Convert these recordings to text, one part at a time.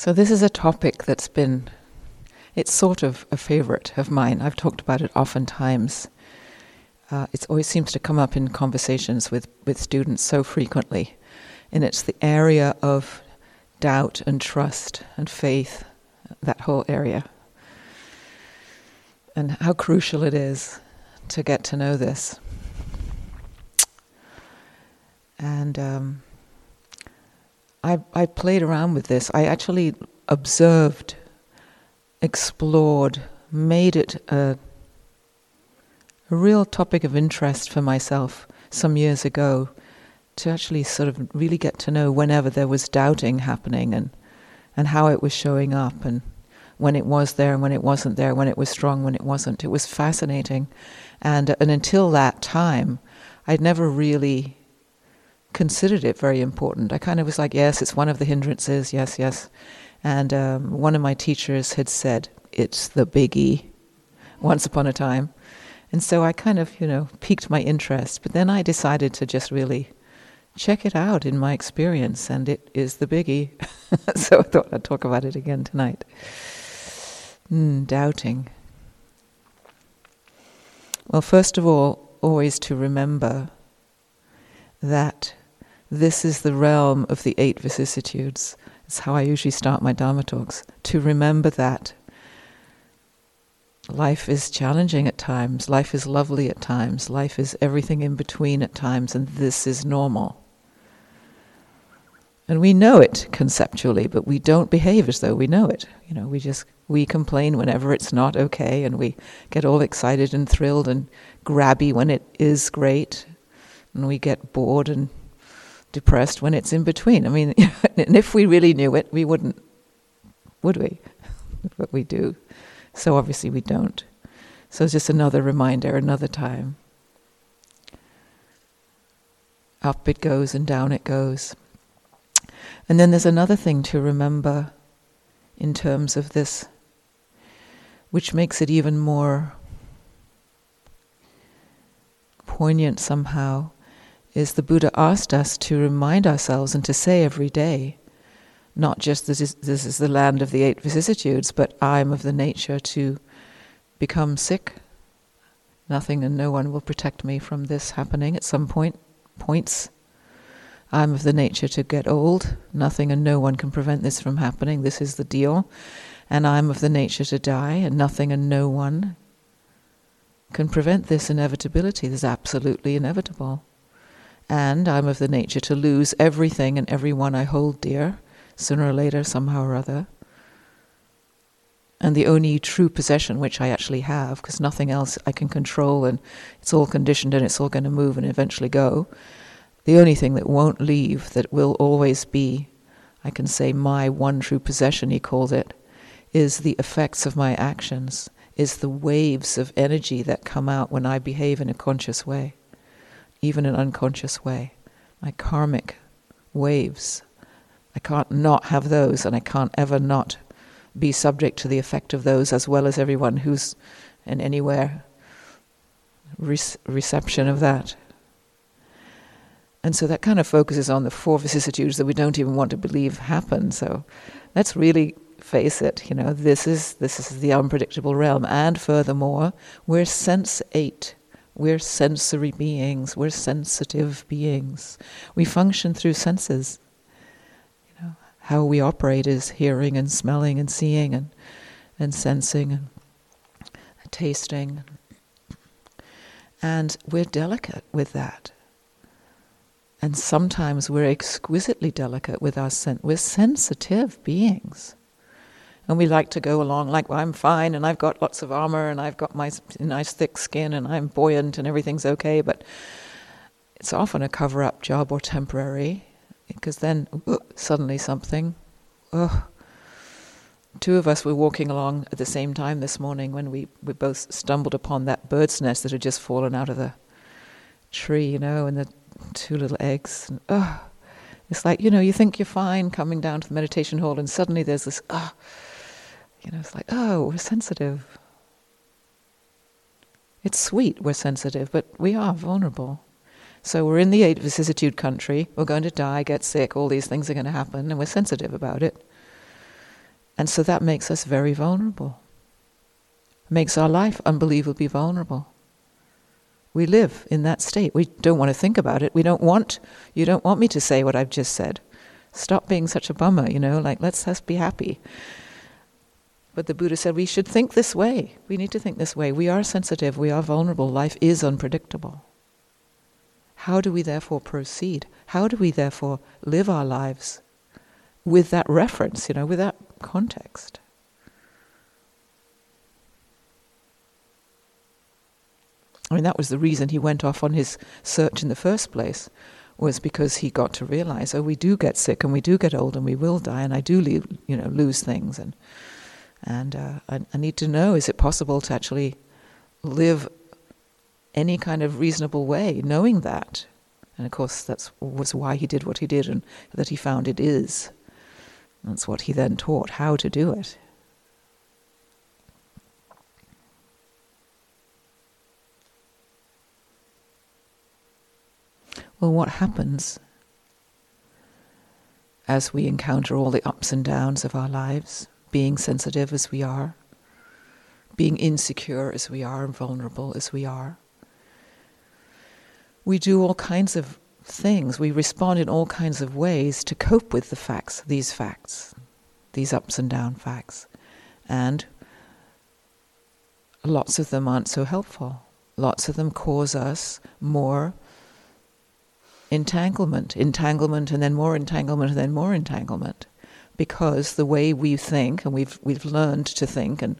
So, this is a topic that's been, it's sort of a favorite of mine. I've talked about it oftentimes. Uh, it always seems to come up in conversations with, with students so frequently. And it's the area of doubt and trust and faith, that whole area. And how crucial it is to get to know this. And um, I, I played around with this. I actually observed, explored, made it a, a real topic of interest for myself some years ago to actually sort of really get to know whenever there was doubting happening and, and how it was showing up and when it was there and when it wasn't there, when it was strong, when it wasn't. It was fascinating. And, and until that time, I'd never really considered it very important. I kind of was like, yes, it's one of the hindrances, yes, yes. And um, one of my teachers had said, it's the biggie, once upon a time. And so I kind of, you know, piqued my interest. But then I decided to just really check it out in my experience, and it is the biggie. so I thought I'd talk about it again tonight. Mm, doubting. Well, first of all, always to remember that this is the realm of the eight vicissitudes. It's how I usually start my Dharma talks. To remember that life is challenging at times, life is lovely at times, life is everything in between at times, and this is normal. And we know it conceptually, but we don't behave as though we know it. You know, we just we complain whenever it's not okay, and we get all excited and thrilled and grabby when it is great, and we get bored and depressed when it's in between. I mean, and if we really knew it, we wouldn't, would we? but we do. So obviously we don't. So it's just another reminder, another time. Up it goes and down it goes. And then there's another thing to remember in terms of this, which makes it even more poignant somehow is the Buddha asked us to remind ourselves and to say every day, not just is, this is the land of the eight vicissitudes, but I'm of the nature to become sick. Nothing and no one will protect me from this happening at some point. Points. I'm of the nature to get old. Nothing and no one can prevent this from happening. This is the deal. And I'm of the nature to die, and nothing and no one can prevent this inevitability. This is absolutely inevitable and I'm of the nature to lose everything and everyone I hold dear, sooner or later, somehow or other. And the only true possession which I actually have, because nothing else I can control and it's all conditioned and it's all going to move and eventually go, the only thing that won't leave, that will always be, I can say, my one true possession, he called it, is the effects of my actions, is the waves of energy that come out when I behave in a conscious way even in unconscious way. My karmic waves. I can't not have those, and I can't ever not be subject to the effect of those, as well as everyone who's in anywhere re- reception of that. And so that kind of focuses on the four vicissitudes that we don't even want to believe happen. So let's really face it, you know, this is this is the unpredictable realm. And furthermore, we're sense eight. We're sensory beings, we're sensitive beings. We function through senses. You know, how we operate is hearing and smelling and seeing and, and sensing and tasting. And we're delicate with that. And sometimes we're exquisitely delicate with our sense. We're sensitive beings and we like to go along like well, I'm fine and I've got lots of armor and I've got my nice thick skin and I'm buoyant and everything's okay, but it's often a cover up job or temporary because then uh, suddenly something. Uh, two of us were walking along at the same time this morning when we, we both stumbled upon that bird's nest that had just fallen out of the tree, you know, and the two little eggs. And, uh, it's like, you know, you think you're fine coming down to the meditation hall, and suddenly there's this, ah, you know, it's like, oh, we're sensitive. It's sweet we're sensitive, but we are vulnerable. So we're in the eight vicissitude country, we're going to die, get sick, all these things are going to happen, and we're sensitive about it. And so that makes us very vulnerable. Makes our life unbelievably vulnerable. We live in that state. We don't want to think about it. We don't want, you don't want me to say what I've just said. Stop being such a bummer, you know, like let's just be happy. But the Buddha said we should think this way. We need to think this way. We are sensitive, we are vulnerable, life is unpredictable. How do we therefore proceed? How do we therefore live our lives with that reference, you know, with that context. I mean, that was the reason he went off on his search in the first place, was because he got to realize, oh, we do get sick and we do get old and we will die, and I do, leave, you know, lose things, and and uh, I, I need to know: is it possible to actually live any kind of reasonable way, knowing that? And of course, that was why he did what he did, and that he found it is. That's what he then taught, how to do it. Well, what happens as we encounter all the ups and downs of our lives, being sensitive as we are, being insecure as we are, and vulnerable as we are? We do all kinds of things. We respond in all kinds of ways to cope with the facts, these facts, these ups and down facts. And lots of them aren't so helpful. Lots of them cause us more entanglement, entanglement, and then more entanglement, and then more entanglement. Because the way we think, and we've, we've learned to think, and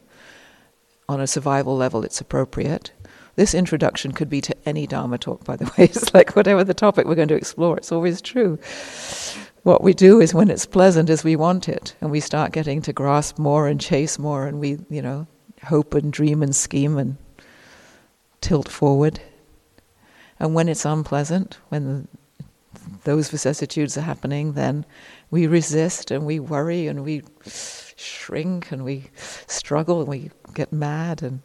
on a survival level it's appropriate, this introduction could be to any Dharma talk, by the way. It's like whatever the topic we're going to explore, it's always true. What we do is when it's pleasant as we want it, and we start getting to grasp more and chase more, and we, you know, hope and dream and scheme and tilt forward. And when it's unpleasant, when those vicissitudes are happening, then we resist and we worry and we shrink and we struggle and we get mad and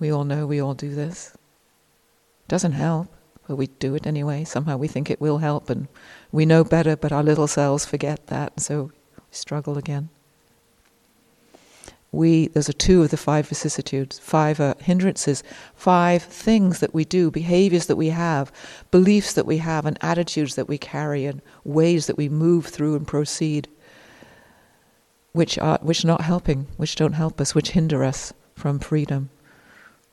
We all know we all do this. It Doesn't help, but we do it anyway. Somehow we think it will help, and we know better, but our little selves forget that, and so we struggle again. We, those are two of the five vicissitudes, five uh, hindrances, five things that we do, behaviors that we have, beliefs that we have, and attitudes that we carry, and ways that we move through and proceed, which are which not helping, which don't help us, which hinder us from freedom.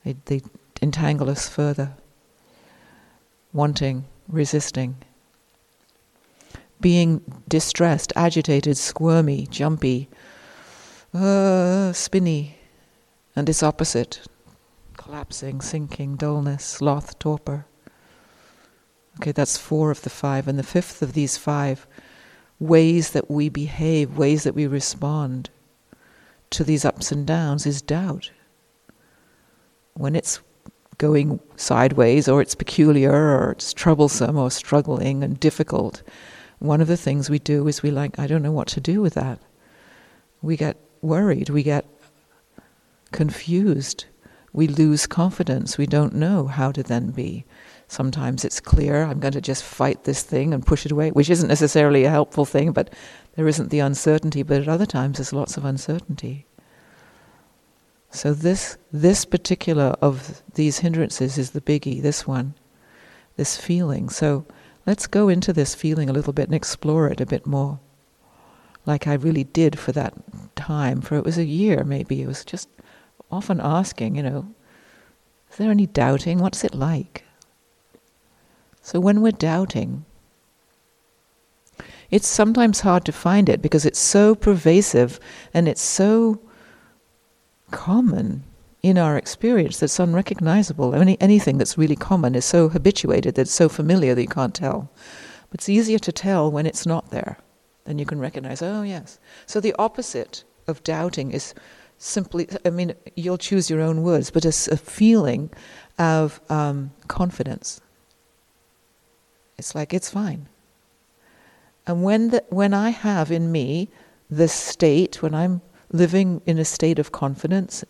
They, they entangle us further. Wanting, resisting. Being distressed, agitated, squirmy, jumpy, uh, spinny, and its opposite collapsing, sinking, dullness, sloth, torpor. Okay, that's four of the five. And the fifth of these five ways that we behave, ways that we respond to these ups and downs is doubt when it's going sideways or it's peculiar or it's troublesome or struggling and difficult, one of the things we do is we like, I don't know what to do with that. We get worried, we get confused, we lose confidence, we don't know how to then be. Sometimes it's clear, I'm going to just fight this thing and push it away, which isn't necessarily a helpful thing, but there isn't the uncertainty, but at other times there's lots of uncertainty. So this this particular of these hindrances is the biggie, this one, this feeling. So let's go into this feeling a little bit and explore it a bit more. Like I really did for that time, for it was a year maybe. It was just often asking, you know, is there any doubting? What's it like? So when we're doubting, it's sometimes hard to find it because it's so pervasive and it's so common in our experience that's unrecognizable. Any, anything that's really common is so habituated that it's so familiar that you can't tell. But it's easier to tell when it's not there. Then you can recognize, oh, yes. So the opposite of doubting is simply, I mean, you'll choose your own words, but it's a feeling of um, confidence. It's like, it's fine. And when, the, when I have in me this state, when I'm living in a state of confidence,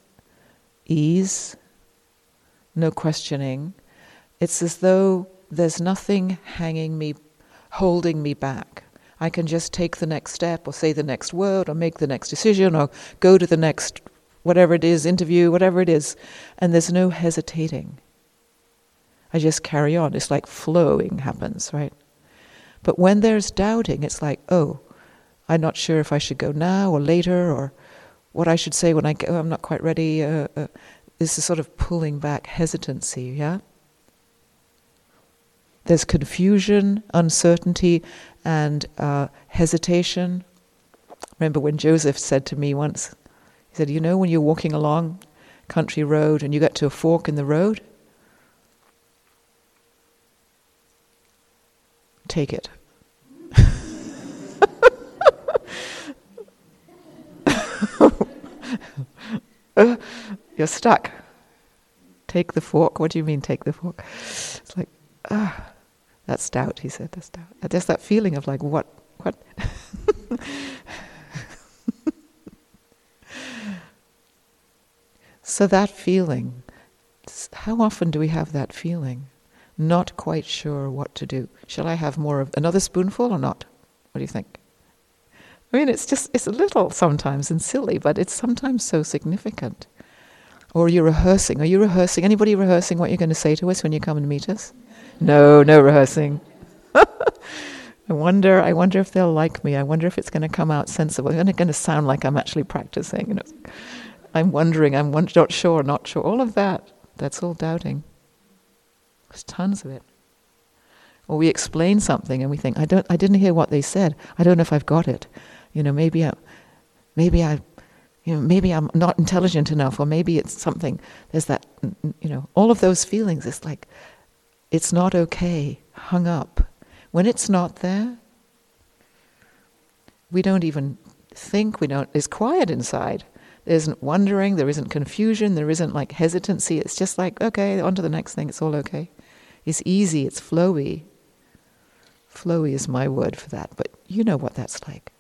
ease, no questioning. It's as though there's nothing hanging me, holding me back. I can just take the next step or say the next word or make the next decision or go to the next whatever it is, interview, whatever it is, and there's no hesitating. I just carry on. It's like flowing happens, right? But when there's doubting, it's like, oh, I'm not sure if I should go now or later or what I should say when I go. I'm not quite ready. Uh, uh, this is sort of pulling back hesitancy, yeah? There's confusion, uncertainty, and uh, hesitation. Remember when Joseph said to me once, he said, You know, when you're walking along country road and you get to a fork in the road, take it. you're stuck. Take the fork. What do you mean, take the fork? It's like, ah, that's doubt, he said, that's doubt. There's that feeling of like, what, what? so that feeling, how often do we have that feeling? Not quite sure what to do. Shall I have more of another spoonful or not? What do you think? I mean, it's just, it's a little sometimes and silly, but it's sometimes so significant. Or you're rehearsing. Are you rehearsing? Anybody rehearsing what you're going to say to us when you come and meet us? No, no rehearsing. I wonder. I wonder if they'll like me. I wonder if it's going to come out sensible. It's going to sound like I'm actually practicing. You know, I'm wondering. I'm not sure. Not sure. All of that. That's all doubting. There's tons of it. Or we explain something and we think, I don't. I didn't hear what they said. I don't know if I've got it. You know, maybe I, maybe I, you know, maybe I'm not intelligent enough, or maybe it's something. There's that. You know, all of those feelings. It's like it's not okay, hung up. When it's not there, we don't even think, we don't, it's quiet inside. There isn't wondering, there isn't confusion, there isn't like hesitancy. It's just like, okay, on to the next thing, it's all okay. It's easy, it's flowy. Flowy is my word for that, but you know what that's like.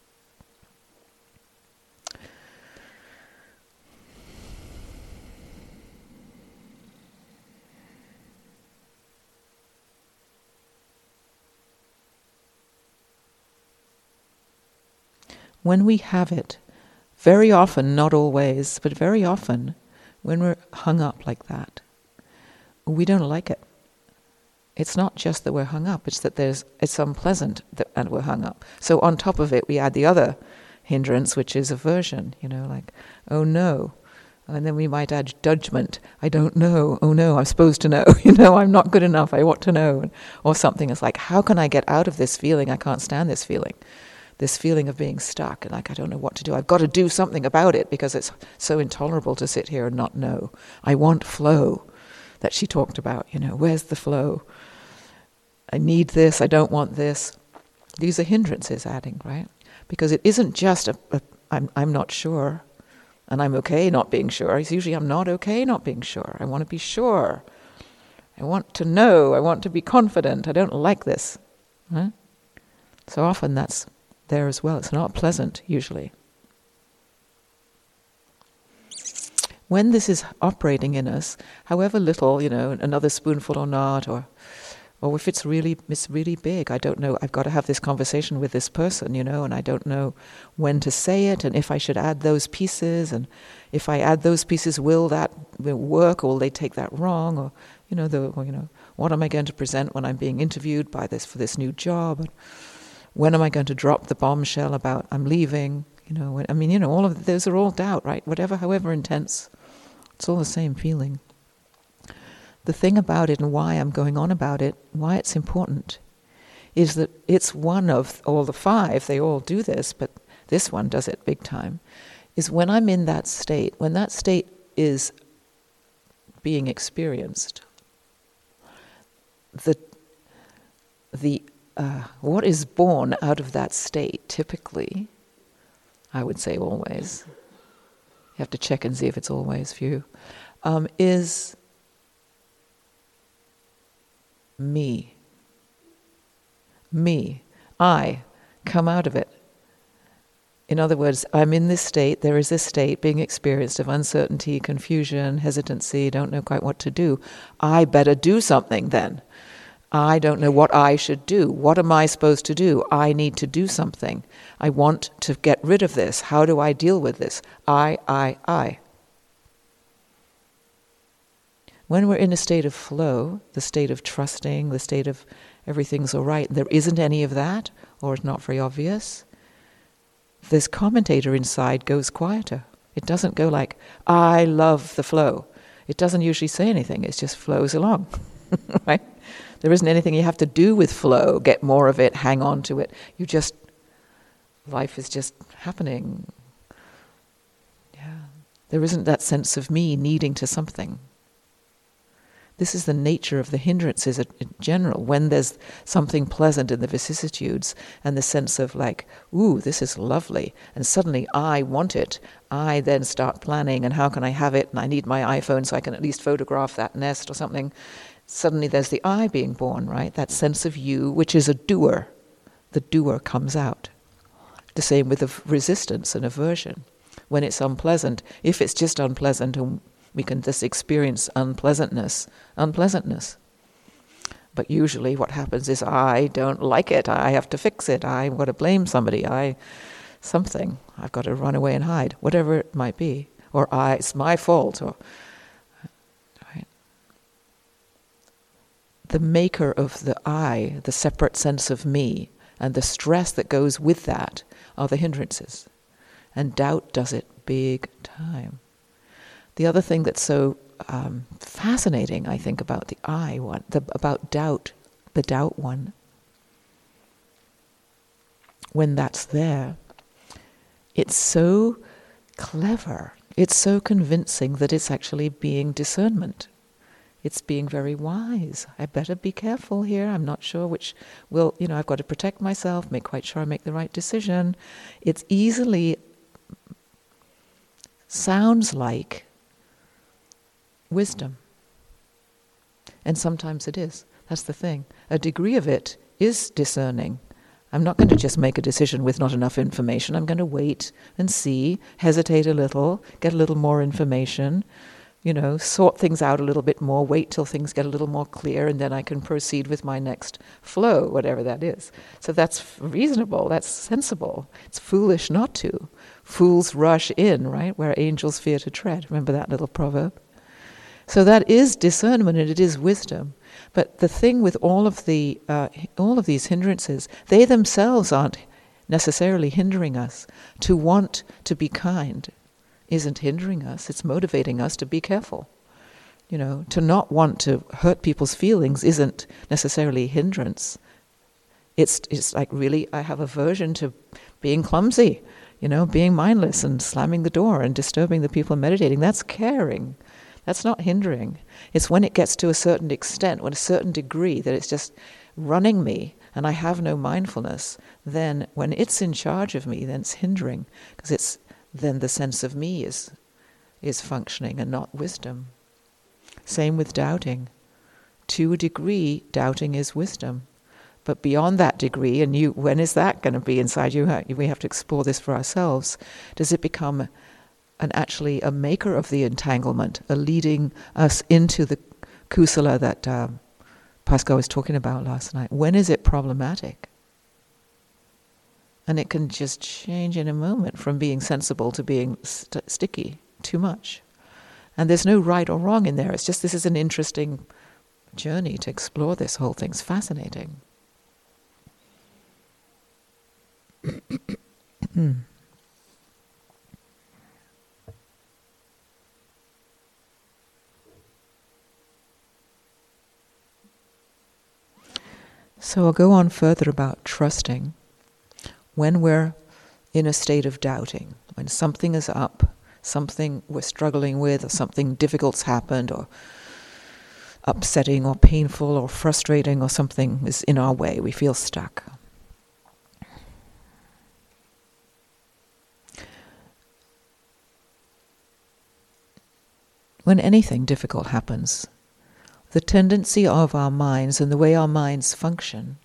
When we have it, very often, not always, but very often, when we're hung up like that, we don't like it. It's not just that we're hung up, it's that there's it's unpleasant that, and we're hung up. So on top of it we add the other hindrance, which is aversion, you know, like, oh no. And then we might add judgment. I don't know. Oh no, I'm supposed to know. you know, I'm not good enough. I want to know. Or something is like, how can I get out of this feeling? I can't stand this feeling this feeling of being stuck and like I don't know what to do. I've got to do something about it because it's so intolerable to sit here and not know. I want flow that she talked about, you know, where's the flow? I need this, I don't want this. These are hindrances adding, right? Because it isn't just a, a I'm I'm not sure and I'm okay not being sure. It's usually I'm not okay not being sure. I want to be sure. I want to know. I want to be confident. I don't like this. Huh? So often that's there as well. It's not pleasant, usually. When this is operating in us, however little, you know, another spoonful or not, or or if it's really it's really big, I don't know. I've got to have this conversation with this person, you know, and I don't know when to say it, and if I should add those pieces, and if I add those pieces, will that work, or will they take that wrong, or you know, the you know, what am I going to present when I'm being interviewed by this for this new job? When am I going to drop the bombshell about I'm leaving? You know, when, I mean, you know, all of those are all doubt, right? Whatever, however intense, it's all the same feeling. The thing about it and why I'm going on about it, why it's important, is that it's one of all the five. They all do this, but this one does it big time. Is when I'm in that state, when that state is being experienced, the the uh, what is born out of that state, typically, I would say always, you have to check and see if it's always for you, um, is me. Me. I come out of it. In other words, I'm in this state, there is this state being experienced of uncertainty, confusion, hesitancy, don't know quite what to do. I better do something then. I don't know what I should do. What am I supposed to do? I need to do something. I want to get rid of this. How do I deal with this? I, I, I. When we're in a state of flow, the state of trusting, the state of everything's all right, there isn't any of that, or it's not very obvious, this commentator inside goes quieter. It doesn't go like, I love the flow. It doesn't usually say anything, it just flows along. right? There isn't anything you have to do with flow, get more of it, hang on to it. You just, life is just happening. Yeah. There isn't that sense of me needing to something. This is the nature of the hindrances in general. When there's something pleasant in the vicissitudes and the sense of like, ooh, this is lovely, and suddenly I want it, I then start planning and how can I have it, and I need my iPhone so I can at least photograph that nest or something. Suddenly there's the I being born, right? That sense of you, which is a doer. The doer comes out. The same with the resistance and aversion. When it's unpleasant, if it's just unpleasant and we can just experience unpleasantness, unpleasantness. But usually what happens is I don't like it. I have to fix it. I want to blame somebody. I something. I've got to run away and hide, whatever it might be. Or I it's my fault or The maker of the I, the separate sense of me, and the stress that goes with that are the hindrances. And doubt does it big time. The other thing that's so um, fascinating, I think, about the I one, the, about doubt, the doubt one, when that's there, it's so clever, it's so convincing that it's actually being discernment. It's being very wise. I better be careful here. I'm not sure which will, you know, I've got to protect myself, make quite sure I make the right decision. It's easily sounds like wisdom. And sometimes it is. That's the thing. A degree of it is discerning. I'm not going to just make a decision with not enough information. I'm going to wait and see, hesitate a little, get a little more information, you know, sort things out a little bit more, wait till things get a little more clear, and then I can proceed with my next flow, whatever that is. So that's reasonable, that's sensible. It's foolish not to. Fools rush in, right, where angels fear to tread. Remember that little proverb? So that is discernment and it is wisdom. But the thing with all of the uh, all of these hindrances, they themselves aren't necessarily hindering us. To want to be kind isn't hindering us. It's motivating us to be careful. You know, to not want to hurt people's feelings isn't necessarily hindrance. It's it's like really I have aversion to being clumsy, you know, being mindless and slamming the door and disturbing the people meditating. That's caring. That's not hindering. It's when it gets to a certain extent, when a certain degree, that it's just running me and I have no mindfulness, then when it's in charge of me, then it's hindering because it's then the sense of me is is functioning and not wisdom. Same with doubting. To a degree, doubting is wisdom. But beyond that degree, and you, when is that going to be inside you? We have to explore this for ourselves. Does it become and actually a maker of the entanglement, a leading us into the kusala that um, Pascal was talking about last night. When is it problematic? And it can just change in a moment from being sensible to being st- sticky, too much. And there's no right or wrong in there. It's just this is an interesting journey to explore this whole thing. It's fascinating. So I'll go on further about trusting. When we're in a state of doubting, when something is up, something we're struggling with, or something difficult's happened, or upsetting, or painful, or frustrating, or something is in our way, we feel stuck. When anything difficult happens, the tendency of our minds and the way our minds function,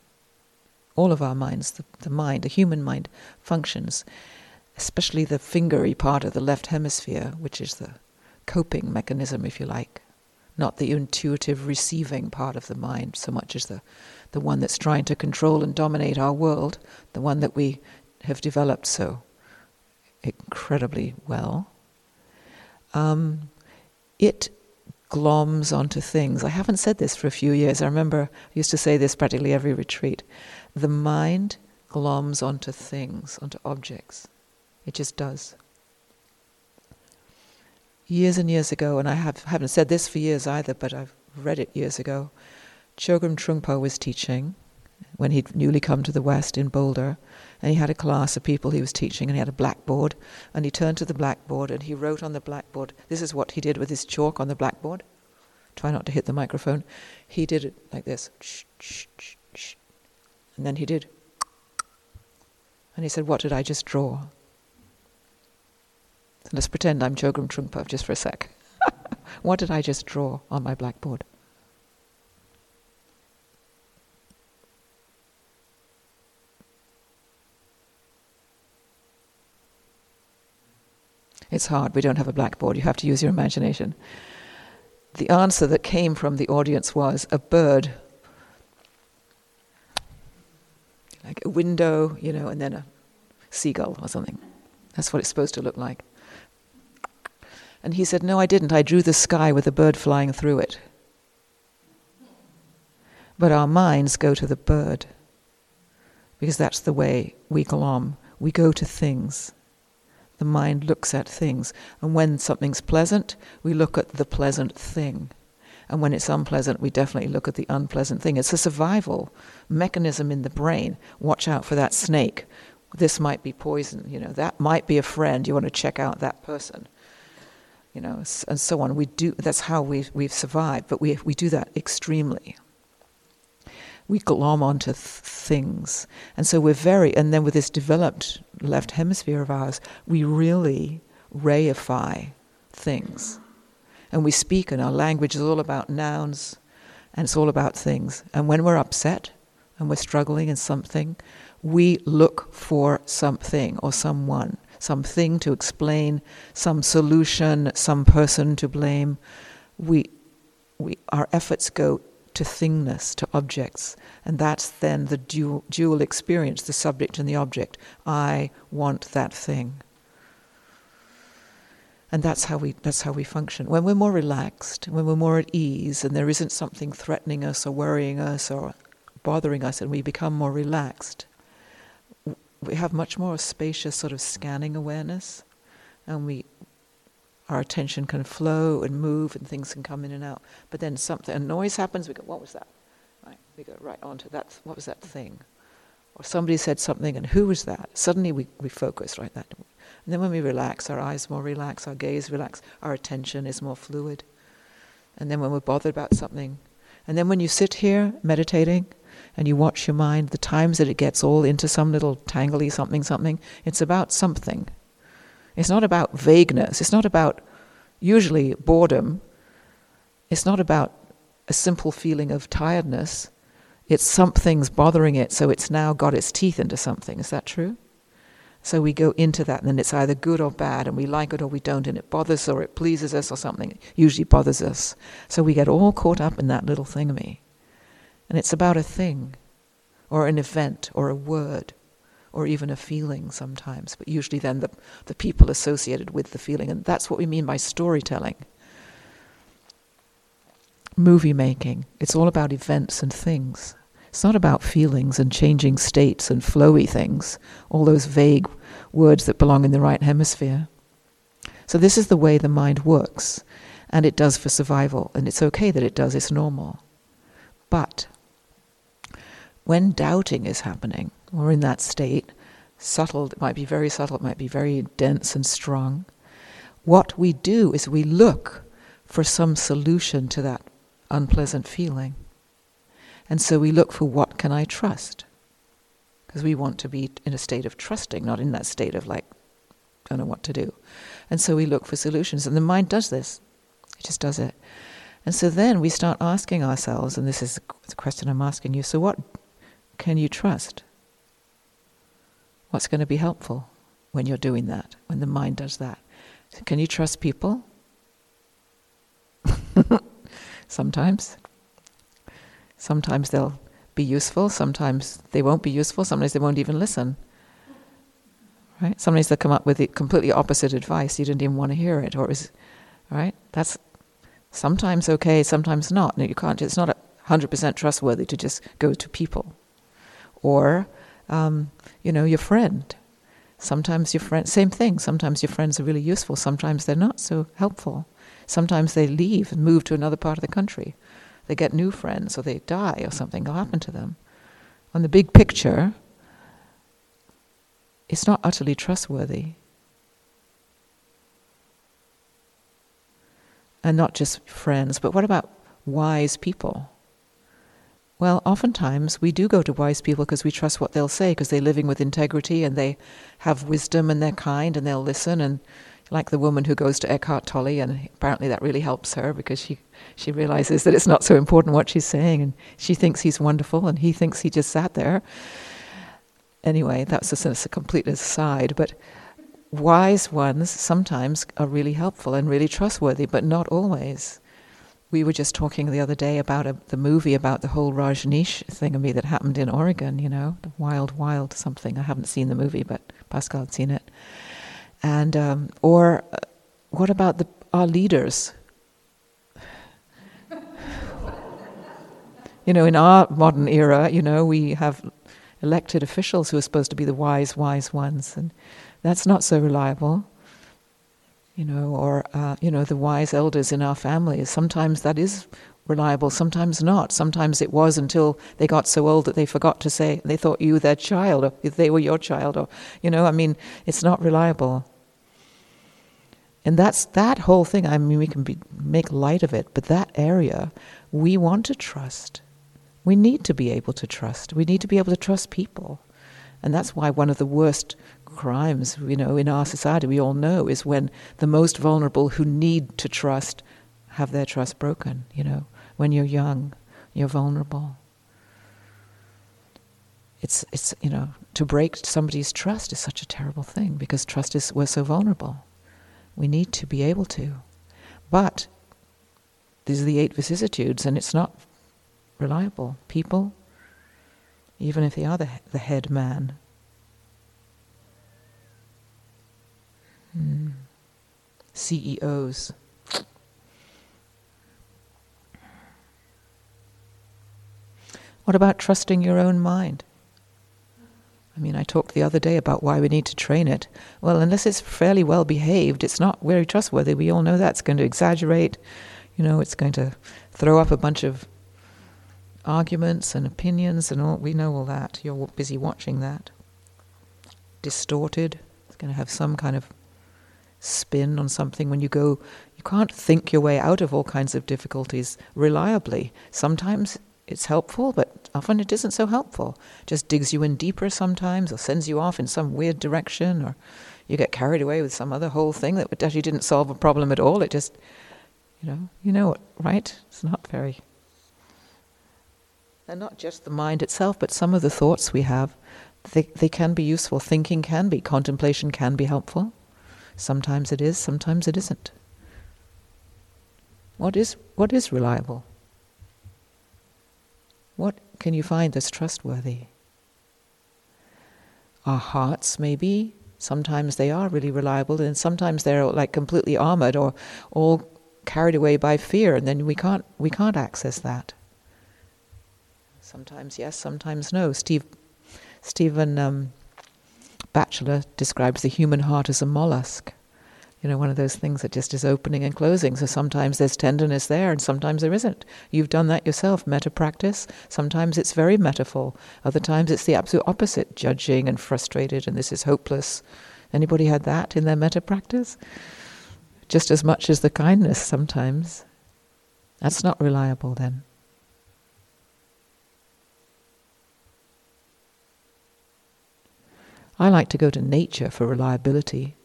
all of our minds, the, the mind, the human mind functions, especially the fingery part of the left hemisphere, which is the coping mechanism, if you like, not the intuitive receiving part of the mind so much as the, the one that's trying to control and dominate our world, the one that we have developed so incredibly well. Um, it gloms onto things. I haven't said this for a few years. I remember I used to say this practically every retreat. The mind gloms onto things, onto objects. It just does. Years and years ago, and I have, haven't said this for years either, but I've read it years ago, Chogyam Trungpa was teaching when he'd newly come to the West in Boulder, and he had a class of people he was teaching, and he had a blackboard, and he turned to the blackboard and he wrote on the blackboard. This is what he did with his chalk on the blackboard. Try not to hit the microphone. He did it like this, and then he did. And he said, What did I just draw? So let's pretend I'm Chogyam Trungpa just for a sec. what did I just draw on my blackboard? It's hard. We don't have a blackboard. You have to use your imagination. The answer that came from the audience was a bird, like a window, you know, and then a seagull or something. That's what it's supposed to look like. And he said, No, I didn't. I drew the sky with a bird flying through it. But our minds go to the bird because that's the way we glom. We go to things the mind looks at things. And when something's pleasant, we look at the pleasant thing. And when it's unpleasant, we definitely look at the unpleasant thing. It's a survival mechanism in the brain. Watch out for that snake. This might be poison. You know, that might be a friend. You want to check out that person. You know, and so on. We do. That's how we've we've survived. But we we do that extremely we glom onto th- things. And so we're very, and then with this developed left hemisphere of ours, we really reify things. And we speak, and our language is all about nouns, and it's all about things. And when we're upset and we're struggling in something, we look for something or someone, something to explain, some solution, some person to blame. We, we, our efforts go to thingness, to objects. And that's then the dual, dual experience, the subject and the object. I want that thing. And that's how we that's how we function. When we're more relaxed, when we're more at ease, and there isn't something threatening us or worrying us or bothering us, and we become more relaxed, we have much more spacious sort of scanning awareness, and we our attention can flow and move and things can come in and out. But then something, a noise happens, we go, what was that? Right, we go right onto that, what was that thing? Or somebody said something and who was that? Suddenly we, we focus, right? That. And then when we relax, our eyes more relax, our gaze relax, our attention is more fluid. And then when we're bothered about something, and then when you sit here meditating and you watch your mind, the times that it gets all into some little tangly something something, it's about something. It's not about vagueness. It's not about, usually, boredom. It's not about a simple feeling of tiredness. It's something's bothering it, so it's now got its teeth into something. Is that true? So we go into that, and then it's either good or bad, and we like it or we don't, and it bothers or it pleases us or something. It usually bothers us. So we get all caught up in that little thingamy. And it's about a thing, or an event, or a word or even a feeling sometimes, but usually then the, the people associated with the feeling. And that's what we mean by storytelling. Movie making, it's all about events and things. It's not about feelings and changing states and flowy things, all those vague words that belong in the right hemisphere. So, this is the way the mind works, and it does for survival, and it's okay that it does, it's normal. But when doubting is happening, or in that state, subtle, it might be very subtle, it might be very dense and strong. What we do is we look for some solution to that unpleasant feeling. And so we look for what can I trust? Because we want to be in a state of trusting, not in that state of like, don't know what to do. And so we look for solutions. And the mind does this, it just does it. And so then we start asking ourselves, and this is the question I'm asking you so what can you trust? What's going to be helpful when you're doing that, when the mind does that? Can you trust people? sometimes. Sometimes they'll be useful, sometimes they won't be useful, sometimes they won't even listen. Right? Sometimes they'll come up with the completely opposite advice, you didn't even want to hear it, or it was, right? That's sometimes okay, sometimes not. No, you can't, it's not 100% trustworthy to just go to people. Or, um, you know, your friend. Sometimes your friend, same thing, sometimes your friends are really useful, sometimes they're not so helpful. Sometimes they leave and move to another part of the country. They get new friends or they die or something will happen to them. On the big picture, it's not utterly trustworthy. And not just friends, but what about wise people? Well, oftentimes we do go to wise people because we trust what they'll say because they're living with integrity and they have wisdom and they're kind and they'll listen and like the woman who goes to Eckhart Tolle and apparently that really helps her because she she realizes that it's not so important what she's saying and she thinks he's wonderful and he thinks he just sat there. Anyway, that's just a complete aside, but wise ones sometimes are really helpful and really trustworthy, but not always we were just talking the other day about a, the movie about the whole Rajneesh thingamy that happened in Oregon, you know, the wild, wild something. I haven't seen the movie, but Pascal had seen it. And, um, or uh, what about the, our leaders? you know, in our modern era, you know, we have elected officials who are supposed to be the wise, wise ones, and that's not so reliable you know, or uh, you know, the wise elders in our families. Sometimes that is reliable, sometimes not. Sometimes it was until they got so old that they forgot to say they thought you their child, or they were your child, or you know, I mean, it's not reliable. And that's that whole thing. I mean, we can be, make light of it, but that area we want to trust. We need to be able to trust. We need to be able to trust people. And that's why one of the worst crimes, you know, in our society, we all know, is when the most vulnerable who need to trust have their trust broken, you know. When you're young, you're vulnerable. It's, it's, you know, to break somebody's trust is such a terrible thing because trust is, we're so vulnerable. We need to be able to. But these are the eight vicissitudes and it's not reliable. People, even if they are the, the head man, Mm. CEOs. What about trusting your own mind? I mean, I talked the other day about why we need to train it. Well, unless it's fairly well behaved, it's not very trustworthy. We all know that's going to exaggerate. You know, it's going to throw up a bunch of arguments and opinions and all. We know all that. You're busy watching that. Distorted. It's going to have some kind of spin on something when you go, you can't think your way out of all kinds of difficulties reliably. Sometimes it's helpful, but often it isn't so helpful. Just digs you in deeper sometimes, or sends you off in some weird direction, or you get carried away with some other whole thing that actually didn't solve a problem at all. It just, you know, you know, right? It's not very. And not just the mind itself, but some of the thoughts we have, they, they can be useful. Thinking can be, contemplation can be helpful. Sometimes it is, sometimes it isn't. What is, what is reliable? What can you find that's trustworthy? Our hearts, maybe. Sometimes they are really reliable, and sometimes they're like completely armored or all carried away by fear, and then we can't we can't access that. Sometimes yes, sometimes no. Steve Stephen um, Batchelor describes the human heart as a mollusk. You know, one of those things that just is opening and closing. So sometimes there's tenderness there and sometimes there isn't. You've done that yourself, metta practice. Sometimes it's very metaphor. Other times it's the absolute opposite, judging and frustrated and this is hopeless. Anybody had that in their metta practice? Just as much as the kindness sometimes. That's not reliable then. I like to go to nature for reliability,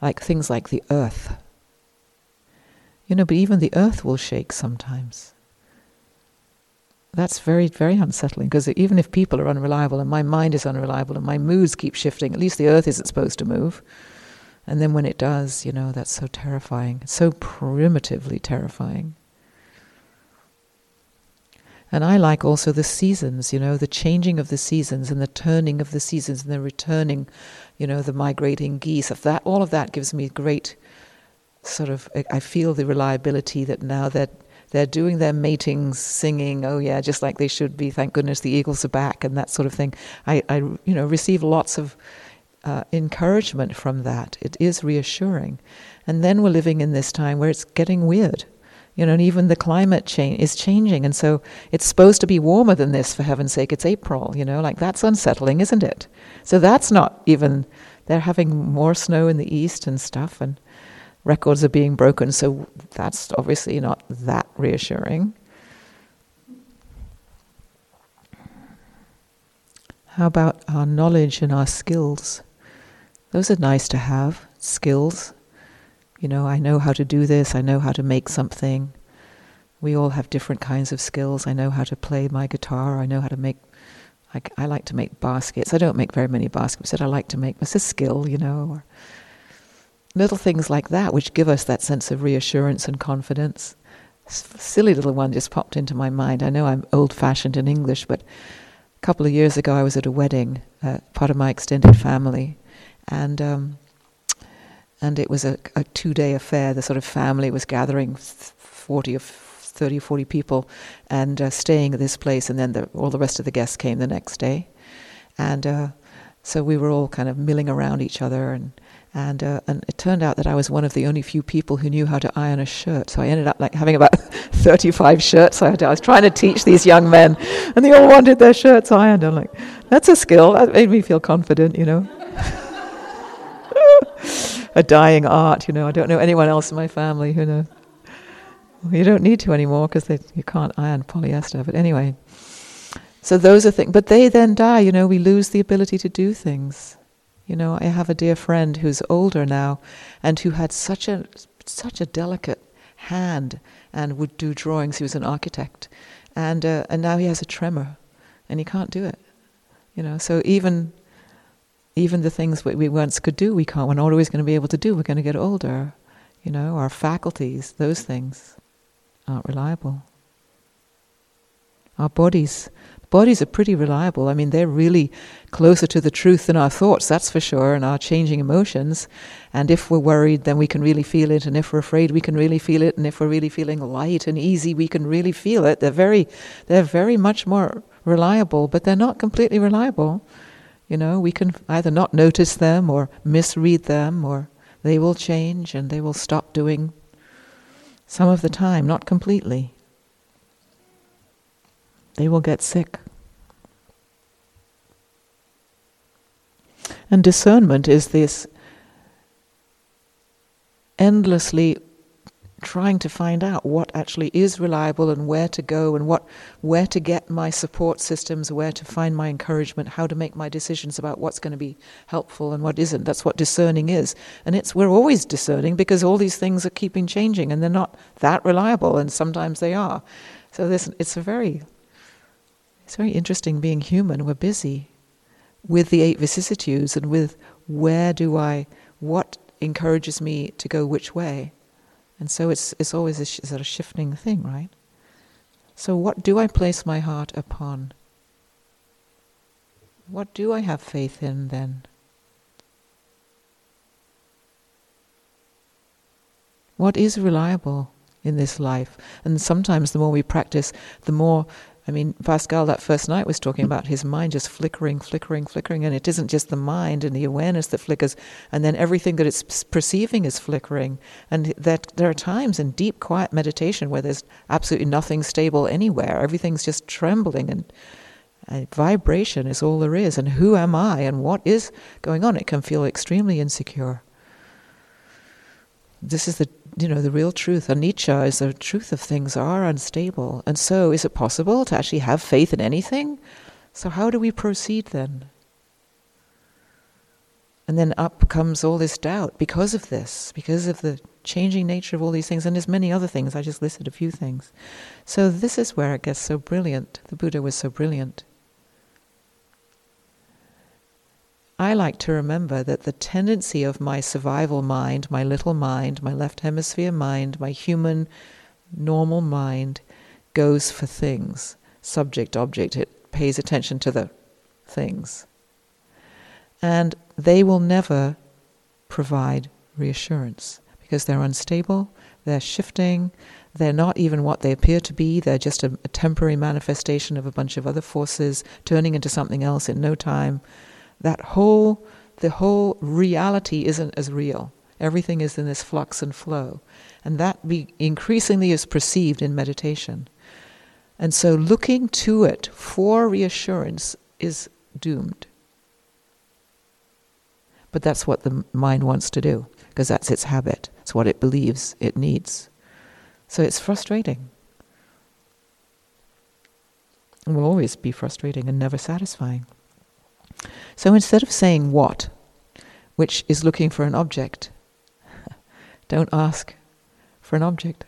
like things like the earth. You know, but even the earth will shake sometimes. That's very, very unsettling because even if people are unreliable and my mind is unreliable and my moods keep shifting, at least the earth isn't supposed to move. And then when it does, you know, that's so terrifying. So primitively terrifying. And I like also the seasons, you know, the changing of the seasons and the turning of the seasons and the returning, you know, the migrating geese. That, all of that gives me great sort of. I feel the reliability that now that they're doing their matings, singing, oh yeah, just like they should be. Thank goodness the eagles are back and that sort of thing. I, I you know, receive lots of uh, encouragement from that. It is reassuring. And then we're living in this time where it's getting weird you know, and even the climate change is changing, and so it's supposed to be warmer than this. For heaven's sake, it's April. You know, like that's unsettling, isn't it? So that's not even. They're having more snow in the east and stuff, and records are being broken. So that's obviously not that reassuring. How about our knowledge and our skills? Those are nice to have, skills. You know, I know how to do this, I know how to make something. We all have different kinds of skills. I know how to play my guitar, I know how to make, I, I like to make baskets. I don't make very many baskets, but I like to make, it's a skill, you know. Or little things like that, which give us that sense of reassurance and confidence. silly little one just popped into my mind. I know I'm old fashioned in English, but a couple of years ago I was at a wedding, uh, part of my extended family, and um, and it was a, a two day affair. The sort of family was gathering 40 or 30 or 40 people and uh, staying at this place, and then the, all the rest of the guests came the next day. And uh, so we were all kind of milling around each other, and and uh, and it turned out that I was one of the only few people who knew how to iron a shirt. So I ended up like having about 35 shirts. I, I was trying to teach these young men, and they all wanted their shirts ironed. I'm like, that's a skill. That made me feel confident, you know. a dying art. You know, I don't know anyone else in my family who knows. You don't need to anymore because you can't iron polyester. But anyway, so those are things. But they then die. You know, we lose the ability to do things. You know, I have a dear friend who's older now, and who had such a such a delicate hand and would do drawings. He was an architect, and uh, and now he has a tremor, and he can't do it. You know, so even even the things we once could do, we can't. We're not always going to be able to do. We're going to get older. You know, our faculties, those things aren't reliable. Our bodies, bodies are pretty reliable. I mean, they're really closer to the truth than our thoughts, that's for sure, and our changing emotions. And if we're worried, then we can really feel it. And if we're afraid, we can really feel it. And if we're really feeling light and easy, we can really feel it. They're very, they're very much more reliable, but they're not completely reliable. You know, we can either not notice them or misread them, or they will change and they will stop doing some of the time, not completely. They will get sick. And discernment is this endlessly trying to find out what actually is reliable and where to go and what where to get my support systems, where to find my encouragement, how to make my decisions about what's going to be helpful and what isn't. That's what discerning is. And it's we're always discerning because all these things are keeping changing and they're not that reliable and sometimes they are. So this it's a very it's very interesting being human. We're busy with the eight vicissitudes and with where do I what encourages me to go which way and so it's, it's always a sh- shifting thing, right? So, what do I place my heart upon? What do I have faith in then? What is reliable in this life? And sometimes the more we practice, the more I mean, Pascal that first night was talking about his mind just flickering, flickering, flickering, and it isn't just the mind and the awareness that flickers, and then everything that it's perceiving is flickering. And that there are times in deep, quiet meditation where there's absolutely nothing stable anywhere. Everything's just trembling, and, and vibration is all there is. And who am I, and what is going on? It can feel extremely insecure. This is the you know, the real truth. Anicca is the truth of things are unstable. And so, is it possible to actually have faith in anything? So, how do we proceed then? And then up comes all this doubt because of this, because of the changing nature of all these things, and there's many other things. I just listed a few things. So, this is where it gets so brilliant. The Buddha was so brilliant. I like to remember that the tendency of my survival mind, my little mind, my left hemisphere mind, my human normal mind goes for things. subject object, it pays attention to the things. And they will never provide reassurance because they're unstable, they're shifting, they're not even what they appear to be, they're just a, a, temporary manifestation of a bunch of other forces turning into something else in no time. That whole, the whole reality isn't as real. Everything is in this flux and flow. And that be, increasingly is perceived in meditation. And so looking to it for reassurance is doomed. But that's what the mind wants to do, because that's its habit. It's what it believes it needs. So it's frustrating. It will always be frustrating and never satisfying. So instead of saying what, which is looking for an object, don't ask for an object.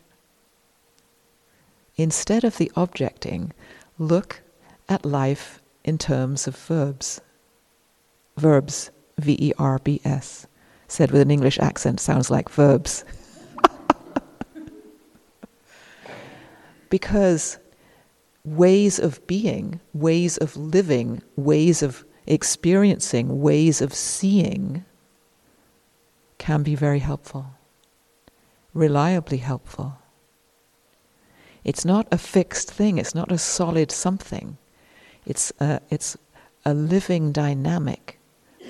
Instead of the objecting, look at life in terms of verbs. Verbs, V E R B S. Said with an English accent sounds like verbs. because ways of being, ways of living, ways of experiencing, ways of seeing can be very helpful, reliably helpful. It's not a fixed thing, it's not a solid something. It's a, it's a living dynamic,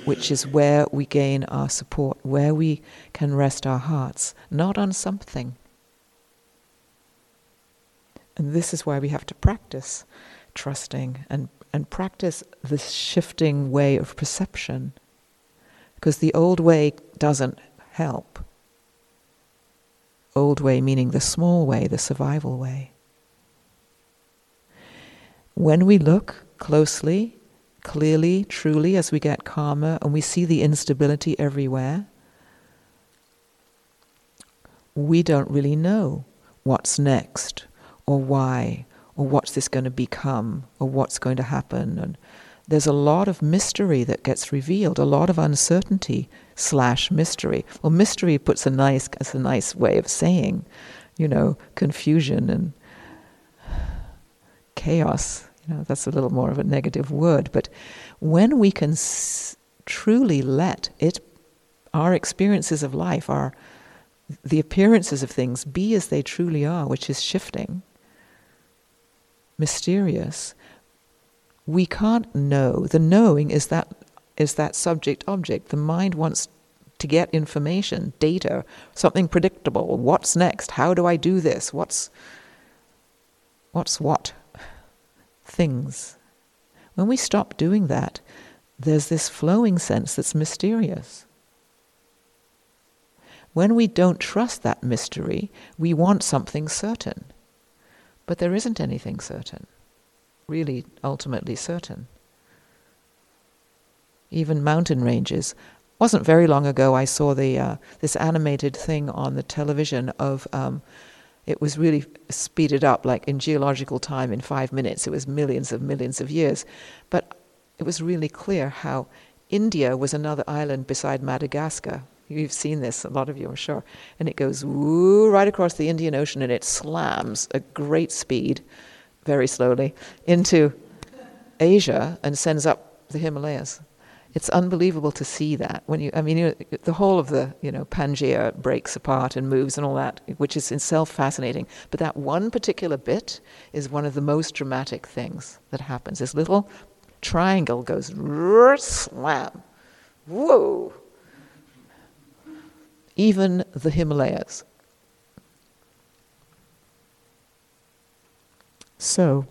which is where we gain our support, where we can rest our hearts, not on something. And this is why we have to practice trusting and, and practice this shifting way of perception. Because the old way doesn't help. Old way meaning the small way, the survival way. When we look closely, clearly, truly, as we get calmer and we see the instability everywhere, we don't really know what's next or why or what's this going to become or what's going to happen and there's a lot of mystery that gets revealed, a lot of uncertainty slash mystery. Well, mystery puts a nice, as a nice way of saying, you know, confusion and chaos. You know, that's a little more of a negative word. But when we can s- truly let it, our experiences of life, our the appearances of things be as they truly are, which is shifting, mysterious, we can't know. The knowing is that is that subject object. The mind wants to get information, data, something predictable. What's next? How do I do this? What's what's what? Things. When we stop doing that, there's this flowing sense that's mysterious. When we don't trust that mystery, we want something certain. But there isn't anything certain really ultimately certain. Even mountain ranges. Wasn't very long ago I saw the uh, this animated thing on the television of um, it was really speeded up like in geological time in five minutes. It was millions of millions of years, but it was really clear how India was another island beside Madagascar. You've seen this, a lot of you, I'm sure. And it goes woo right across the Indian Ocean and it slams at great speed very slowly into Asia and sends up the Himalayas. It's unbelievable to see that when you. I mean, you the whole of the you know Pangaea breaks apart and moves and all that, which is itself fascinating. But that one particular bit is one of the most dramatic things that happens. This little triangle goes slam, whoa. Even the Himalayas So,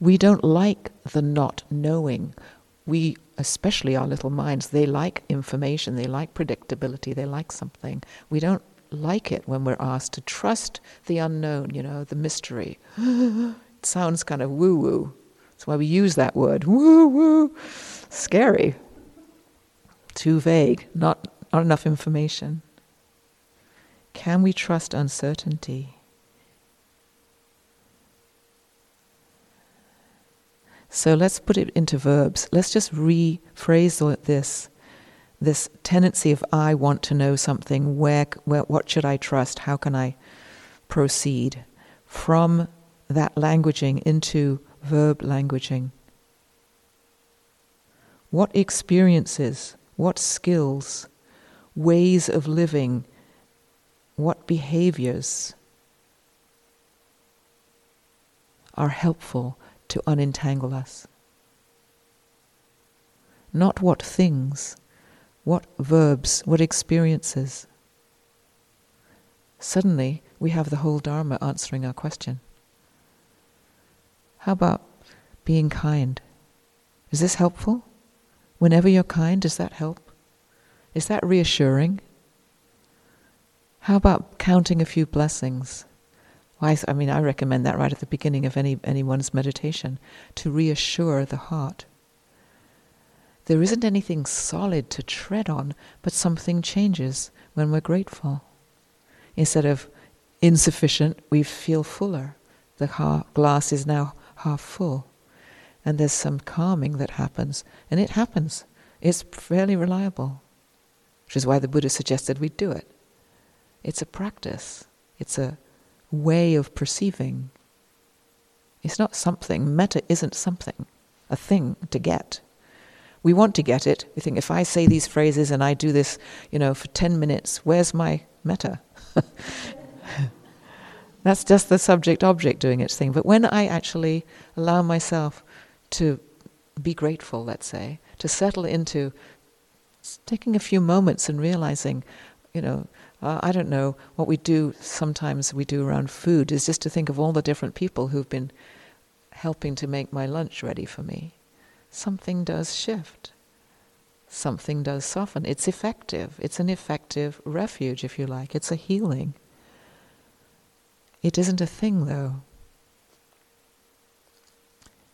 we don't like the not knowing. We, especially our little minds, they like information, they like predictability, they like something. We don't like it when we're asked to trust the unknown, you know, the mystery. it sounds kind of woo woo. That's why we use that word. Woo woo. Scary. Too vague. Not, not enough information. Can we trust uncertainty? So let's put it into verbs. Let's just rephrase this this tendency of I want to know something. Where, where, what should I trust? How can I proceed from that languaging into verb languaging. What experiences, what skills, ways of living, what behaviors are helpful to unentangle us? Not what things, what verbs, what experiences. Suddenly, we have the whole Dharma answering our question. How about being kind? Is this helpful? Whenever you're kind, does that help? Is that reassuring? How about counting a few blessings? I, I mean, I recommend that right at the beginning of any anyone's meditation to reassure the heart. There isn't anything solid to tread on, but something changes when we're grateful. Instead of insufficient, we feel fuller. The glass is now half full and there's some calming that happens, and it happens. It's fairly reliable, which is why the Buddha suggested we do it. It's a practice, it's a way of perceiving. It's not something. Metta isn't something, a thing to get. We want to get it. We think if I say these phrases and I do this, you know, for 10 minutes, where's my metta? That's just the subject object doing its thing. But when I actually allow myself to be grateful, let's say, to settle into taking a few moments and realizing, you know, uh, I don't know, what we do sometimes we do around food is just to think of all the different people who've been helping to make my lunch ready for me. Something does shift. Something does soften. It's effective. It's an effective refuge, if you like. It's a healing. It isn't a thing, though.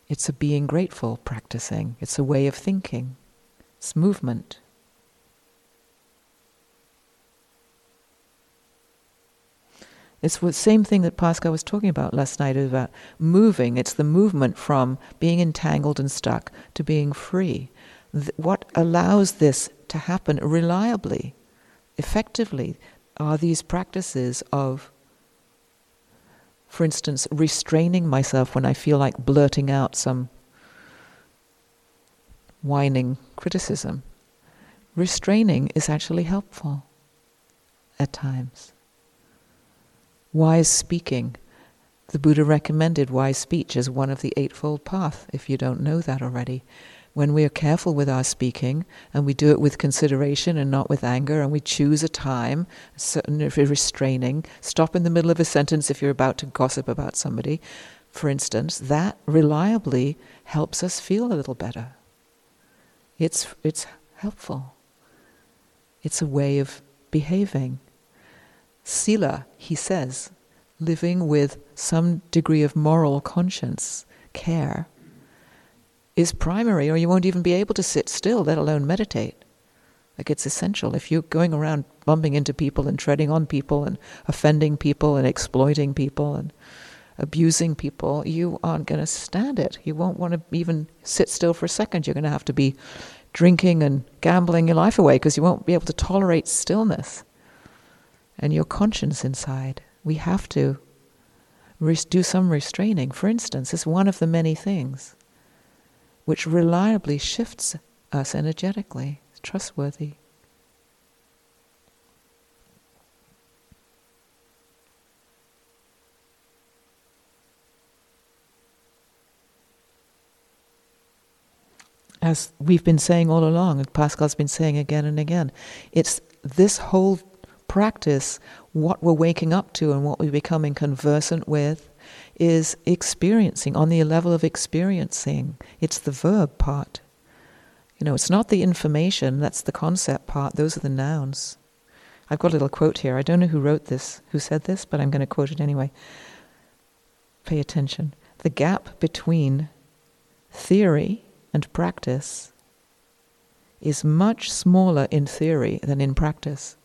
It's a being grateful practicing, it's a way of thinking, it's movement. It's the same thing that Pascal was talking about last night about moving. It's the movement from being entangled and stuck to being free. Th- what allows this to happen reliably, effectively, are these practices of for instance, restraining myself when I feel like blurting out some whining criticism. Restraining is actually helpful at times. Wise speaking. The Buddha recommended wise speech as one of the Eightfold Path, if you don't know that already when we are careful with our speaking and we do it with consideration and not with anger and we choose a time, certain restraining, stop in the middle of a sentence if you're about to gossip about somebody, for instance, that reliably helps us feel a little better. It's, it's helpful. It's a way of behaving. Sila, he says, living with some degree of moral conscience, care, is primary, or you won't even be able to sit still, let alone meditate. Like it's essential. If you're going around bumping into people and treading on people and offending people and exploiting people and abusing people, you aren't going to stand it. You won't want to even sit still for a second. You're going to have to be drinking and gambling your life away because you won't be able to tolerate stillness and your conscience inside. We have to do some restraining. For instance, it's one of the many things which reliably shifts us energetically. Trustworthy. As we've been saying all along, and Pascal's been saying again and again, it's this whole practice, what we're waking up to and what we're becoming conversant with, is experiencing, on the level of experiencing. It's the verb part. You know, it's not the information, that's the concept part, those are the nouns. I've got a little quote here. I don't know who wrote this, who said this, but I'm going to quote it anyway. Pay attention. The gap between theory and practice is much smaller in theory than in practice.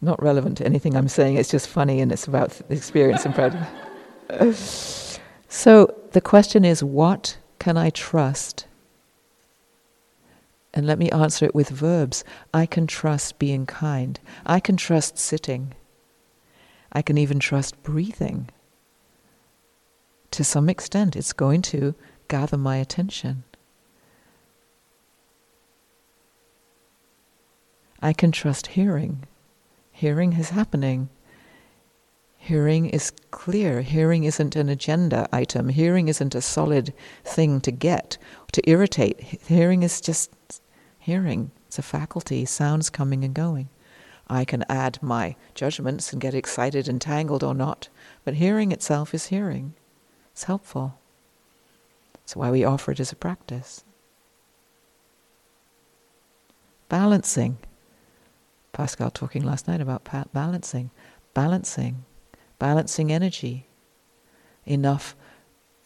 Not relevant to anything I'm saying, it's just funny and it's about experience and practice. so the question is what can I trust? And let me answer it with verbs. I can trust being kind. I can trust sitting. I can even trust breathing. To some extent, it's going to gather my attention. I can trust hearing. Hearing is happening. Hearing is clear. Hearing isn't an agenda item. Hearing isn't a solid thing to get, to irritate. Hearing is just hearing. It's a faculty, sounds coming and going. I can add my judgments and get excited and tangled or not, but hearing itself is hearing. It's helpful. That's why we offer it as a practice. Balancing. Pascal talking last night about balancing. Balancing. Balancing energy. Enough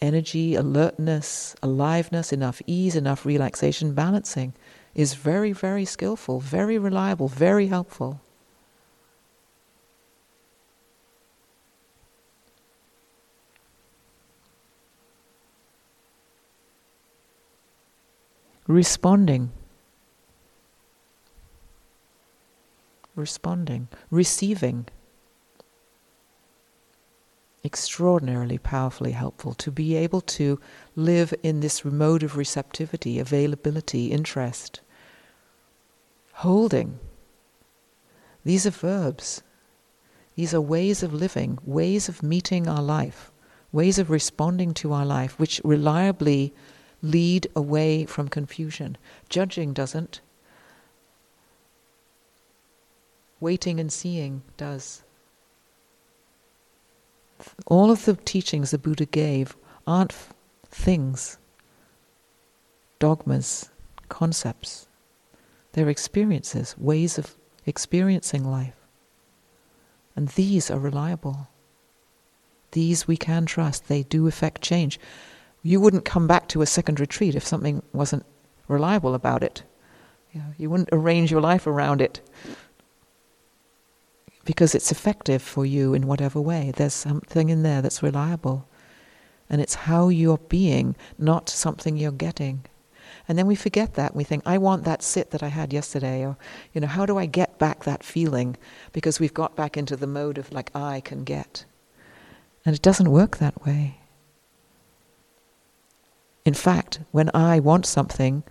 energy, alertness, aliveness, enough ease, enough relaxation. Balancing is very, very skillful, very reliable, very helpful. Responding. Responding. Receiving. Extraordinarily powerfully helpful to be able to live in this mode of receptivity, availability, interest. Holding. These are verbs. These are ways of living, ways of meeting our life, ways of responding to our life, which reliably lead away from confusion. Judging doesn't. Waiting and seeing does. All of the teachings the Buddha gave aren't things, dogmas, concepts. They're experiences, ways of experiencing life. And these are reliable. These we can trust. They do affect change you wouldn't come back to a second retreat if something wasn't reliable about it. You, know, you wouldn't arrange your life around it because it's effective for you in whatever way. There's something in there that's reliable. And it's how you're being, not something you're getting. And then we forget that. We think, I want that sit that I had yesterday. Or, you know, how do I get back that feeling? Because we've got back into the mode of like, I can get. And it doesn't work that way. In fact, when I want something,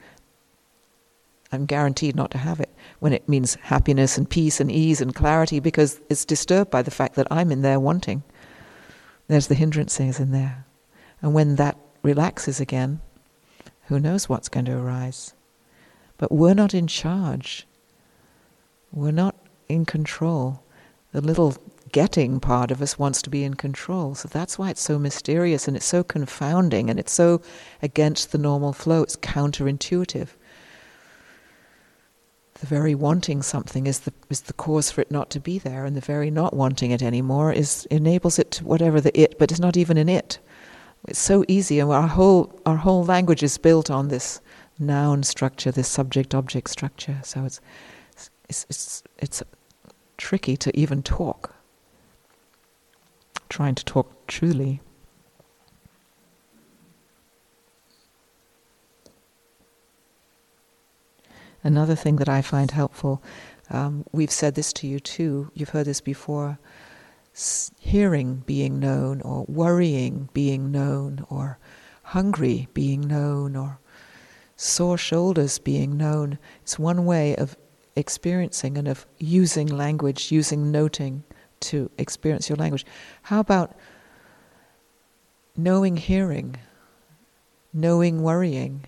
I'm guaranteed not to have it. When it means happiness and peace and ease and clarity, because it's disturbed by the fact that I'm in there wanting. There's the hindrances in there. And when that relaxes again, who knows what's going to arise? But we're not in charge. We're not in control. The little getting part of us wants to be in control. So that's why it's so mysterious and it's so confounding and it's so against the normal flow. It's counterintuitive. The very wanting something is the is the cause for it not to be there, and the very not wanting it anymore is enables it to whatever the it, but it's not even an it. It's so easy, and our whole our whole language is built on this noun structure, this subject-object structure. So it's it's it's, it's tricky to even talk trying to talk truly. Another thing that I find helpful, um, we've said this to you too, you've heard this before hearing being known, or worrying being known, or hungry being known, or sore shoulders being known. It's one way of experiencing and of using language, using noting to experience your language. How about knowing hearing, knowing worrying?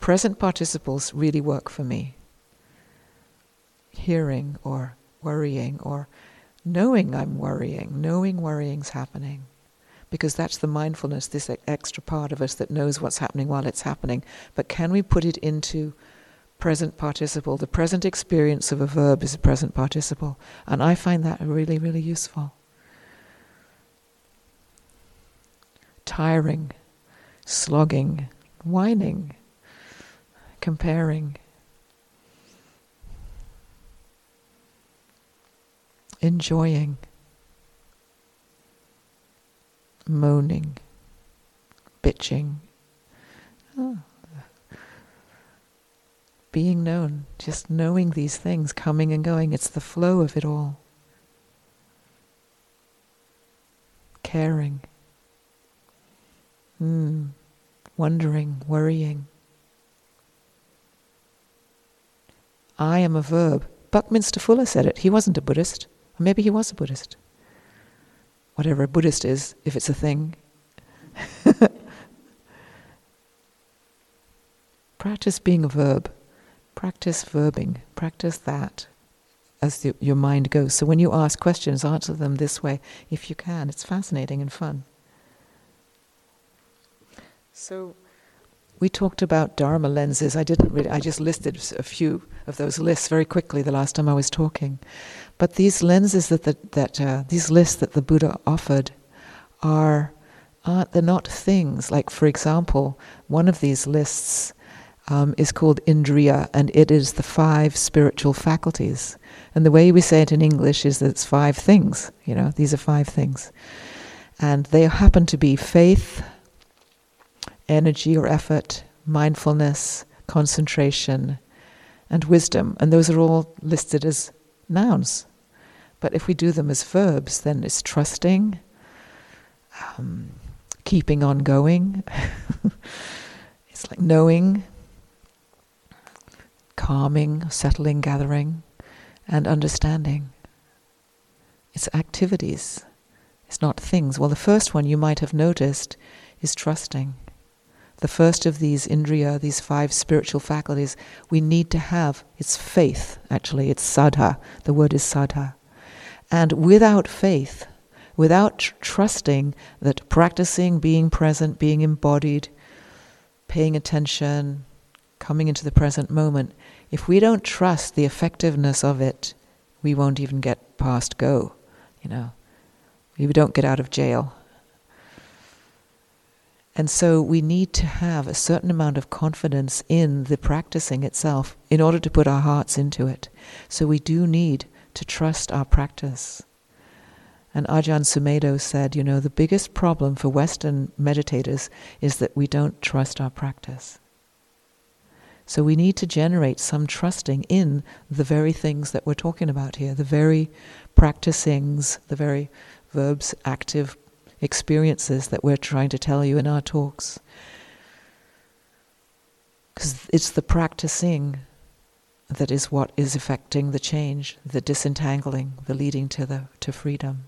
Present participles really work for me. Hearing or worrying or knowing I'm worrying, knowing worrying's happening. Because that's the mindfulness, this extra part of us that knows what's happening while it's happening. But can we put it into present participle. The present experience of a verb is a present participle. And I find that really, really useful. Tiring, slogging, whining, comparing. Enjoying, moaning, bitching. Oh being known, just knowing these things coming and going. It's the flow of it all. caring, mm, wondering, worrying. I am a verb. Buckminster Fuller said it. He wasn't a Buddhist. Or maybe he was a Buddhist. Whatever a Buddhist is, if it's a thing. Practice being a verb. Practice verbing. Practice that as the, your mind goes. So when you ask questions, answer them this way if you can. It's fascinating and fun. So we talked about Dharma lenses. I didn't really, I just listed a few of those lists very quickly the last time I was talking. But these lenses that, the, that uh, these lists that the Buddha offered are, uh, they're not things. Like, for example, one of these lists um, is called Indriya, and it is the five spiritual faculties. And the way we say it in English is that it's five things. You know, these are five things. And they happen to be faith, energy or effort, mindfulness, concentration, and wisdom. And those are all listed as nouns. But if we do them as verbs, then it's trusting, um, keeping on going. it's like knowing, calming, settling, gathering, and understanding. It's activities, it's not things. Well, the first one you might have noticed is trusting. The first of these indriya, these five spiritual faculties, we need to have. It's faith, actually. It's sadha. The word is sadha. And without faith, without tr- trusting that practicing, being present, being embodied, paying attention, coming into the present moment, if we don't trust the effectiveness of it, we won't even get past go, you know. We don't get out of jail. And so we need to have a certain amount of confidence in the practicing itself in order to put our hearts into it. So we do need to trust our practice. And Ajahn Sumedho said, you know, the biggest problem for Western meditators is that we don't trust our practice. So we need to generate some trusting in the very things that we're talking about here, the very practicings, the very verbs, active experiences that we're trying to tell you in our talks. Because it's the practicing that is what is affecting the change, the disentangling, the leading to the to freedom.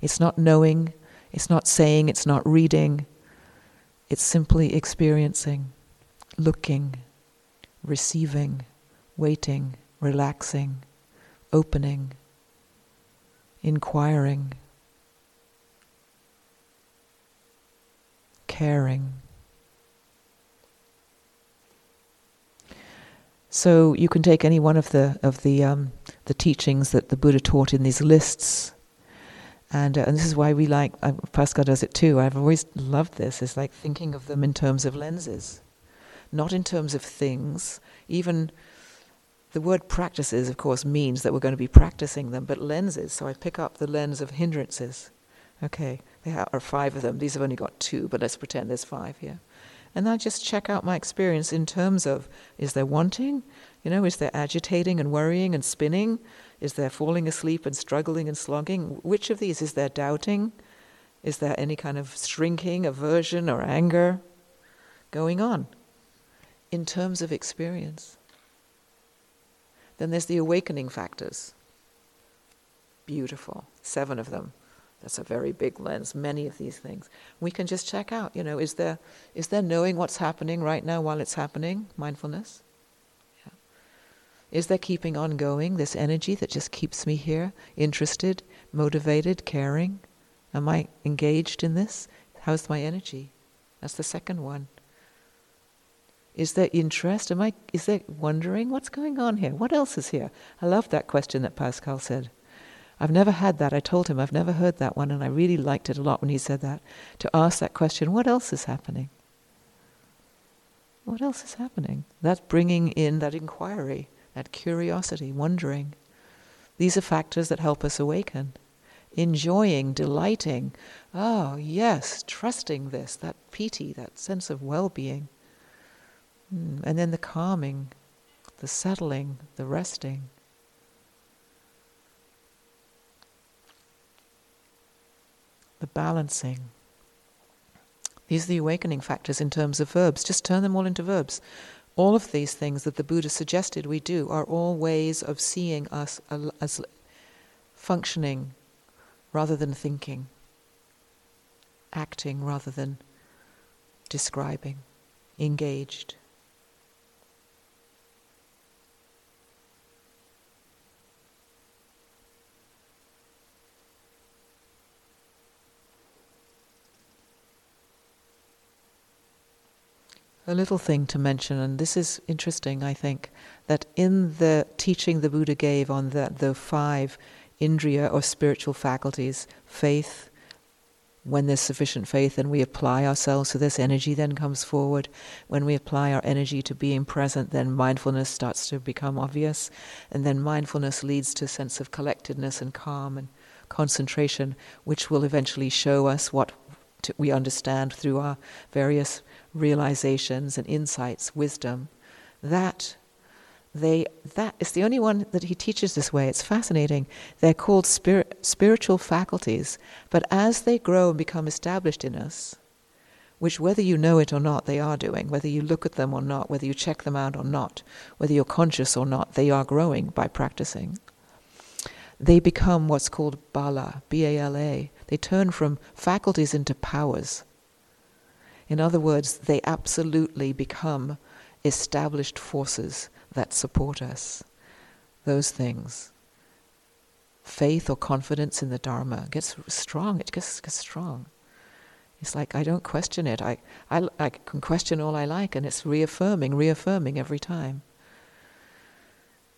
It's not knowing, it's not saying, it's not reading. It's simply experiencing, looking, receiving, waiting, relaxing, opening, inquiring. Caring. So you can take any one of the of the um, the teachings that the Buddha taught in these lists, and uh, and this is why we like uh, Pascal does it too. I've always loved this. It's like thinking of them in terms of lenses, not in terms of things. Even the word practices, of course, means that we're going to be practicing them, but lenses. So I pick up the lens of hindrances. Okay, there are five of them. These have only got two, but let's pretend there's five here. And I just check out my experience in terms of is there wanting? You know, is there agitating and worrying and spinning? Is there falling asleep and struggling and slogging? Which of these is there doubting? Is there any kind of shrinking, aversion, or anger going on in terms of experience? Then there's the awakening factors. Beautiful. Seven of them. That's a very big lens, many of these things. We can just check out, you know, is there, is there knowing what's happening right now while it's happening, mindfulness? Yeah. Is there keeping on going, this energy that just keeps me here, interested, motivated, caring? Am I engaged in this? How's my energy? That's the second one. Is there interest? Am I, is there wondering what's going on here? What else is here? I love that question that Pascal said. I've never had that. I told him I've never heard that one, and I really liked it a lot when he said that. To ask that question, what else is happening? What else is happening? That's bringing in that inquiry, that curiosity, wondering. These are factors that help us awaken. Enjoying, delighting. Oh, yes, trusting this, that piti, that sense of well being. Mm. And then the calming, the settling, the resting. The balancing. These are the awakening factors in terms of verbs. Just turn them all into verbs. All of these things that the Buddha suggested we do are all ways of seeing us as functioning rather than thinking, acting rather than describing, engaged. A little thing to mention, and this is interesting, I think, that in the teaching the Buddha gave on the, the five indriya or spiritual faculties, faith, when there's sufficient faith and we apply ourselves to this, energy then comes forward. When we apply our energy to being present, then mindfulness starts to become obvious. And then mindfulness leads to a sense of collectedness and calm and concentration, which will eventually show us what we understand through our various realizations and insights, wisdom. That they that is the only one that he teaches this way. It's fascinating. They're called spirit, spiritual faculties, but as they grow and become established in us, which whether you know it or not, they are doing, whether you look at them or not, whether you check them out or not, whether you're conscious or not, they are growing by practicing. They become what's called bala, B A L A. They turn from faculties into powers. In other words, they absolutely become established forces that support us. Those things. Faith or confidence in the Dharma gets strong, it gets, gets strong. It's like I don't question it. I, I, I can question all I like, and it's reaffirming, reaffirming every time.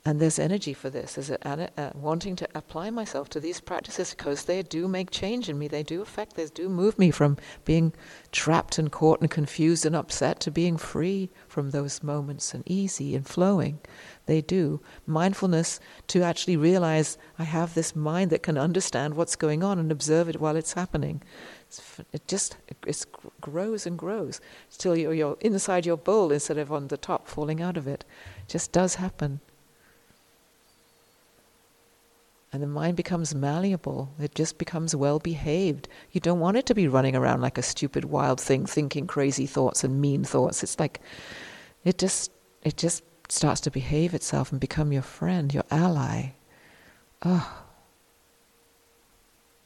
And there's energy for this. There's a, a, wanting to apply myself to these practices because they do make change in me. They do affect, they do move me from being trapped and caught and confused and upset to being free from those moments and easy and flowing. They do. Mindfulness to actually realize I have this mind that can understand what's going on and observe it while it's happening. it just it grows and grows till you're, you're inside your bowl instead of on the top, falling out of it. It just does happen. And the mind becomes malleable. It just becomes well behaved. You don't want it to be running around like a stupid wild thing, thinking crazy thoughts and mean thoughts. It's like it just it just starts to behave itself and become your friend, your ally. Oh.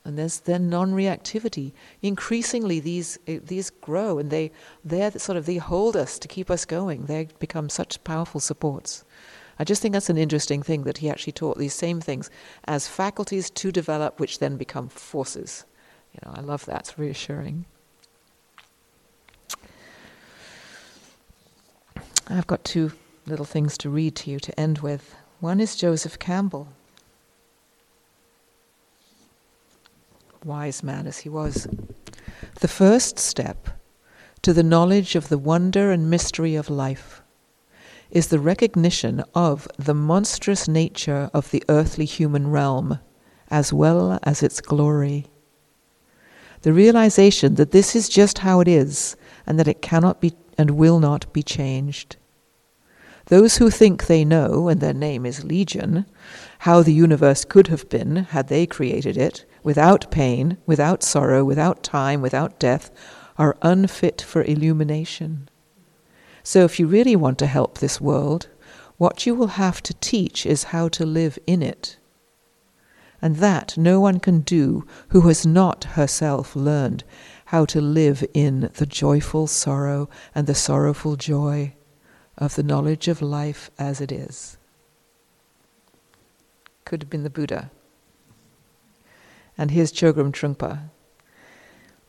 And there's then non-reactivity. Increasingly, these these grow, and they they're sort of they hold us to keep us going. They become such powerful supports. I just think that's an interesting thing that he actually taught these same things as faculties to develop, which then become forces. You know, I love that. It's reassuring. I've got two little things to read to you to end with. One is Joseph Campbell. Wise man as he was. The first step to the knowledge of the wonder and mystery of life is the recognition of the monstrous nature of the earthly human realm, as well as its glory. The realization that this is just how it is, and that it cannot be and will not be changed. Those who think they know, and their name is Legion, how the universe could have been had they created it, without pain, without sorrow, without time, without death, are unfit for illumination. So, if you really want to help this world, what you will have to teach is how to live in it. And that no one can do who has not herself learned how to live in the joyful sorrow and the sorrowful joy of the knowledge of life as it is. Could have been the Buddha. And here's Chogyam Trungpa.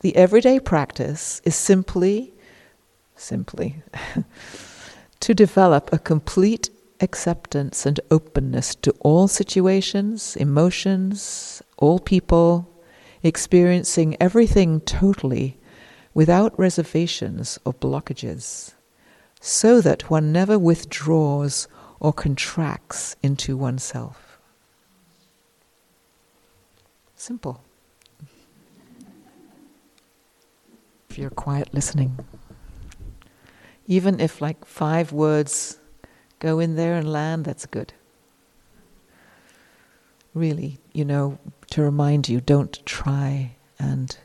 The everyday practice is simply simply, to develop a complete acceptance and openness to all situations, emotions, all people, experiencing everything totally without reservations or blockages, so that one never withdraws or contracts into oneself. Simple. If you're quiet listening even if like five words go in there and land, that's good. Really, you know, to remind you, don't try and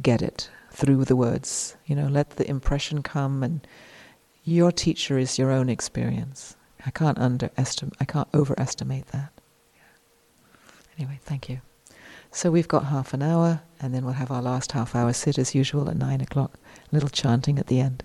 get it through the words. You know, let the impression come, and your teacher is your own experience. I can't underestimate. I can't overestimate that. Anyway, thank you. So we've got half an hour, and then we'll have our last half hour sit as usual at nine o'clock. Little chanting at the end.